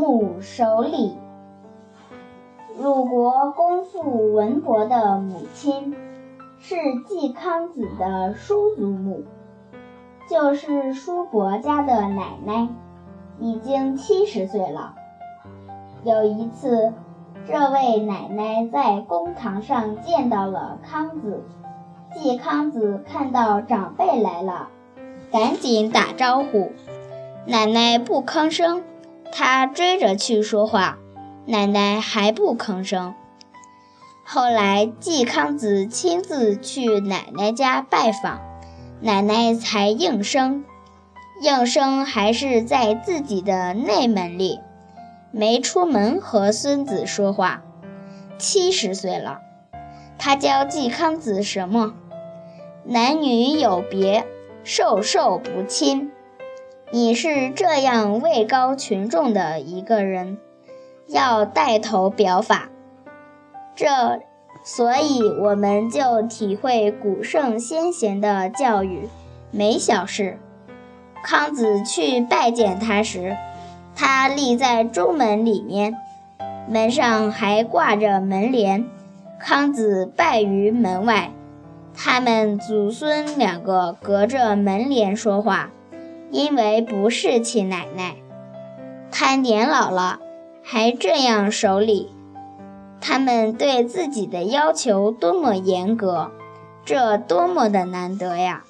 母手里。鲁国公父文伯的母亲是季康子的叔祖母，就是叔伯家的奶奶，已经七十岁了。有一次，这位奶奶在公堂上见到了康子，季康子看到长辈来了，赶紧打招呼，奶奶不吭声，他追着去说话。奶奶还不吭声。后来季康子亲自去奶奶家拜访，奶奶才应声。应声还是在自己的内门里，没出门和孙子说话。七十岁了，他教季康子什么？男女有别，授受不亲。你是这样位高权重的一个人。要带头表法，这，所以我们就体会古圣先贤的教育，没小事。康子去拜见他时，他立在中门里面，门上还挂着门帘。康子拜于门外，他们祖孙两个隔着门帘说话，因为不是亲奶奶，他年老了。还这样守礼，他们对自己的要求多么严格，这多么的难得呀！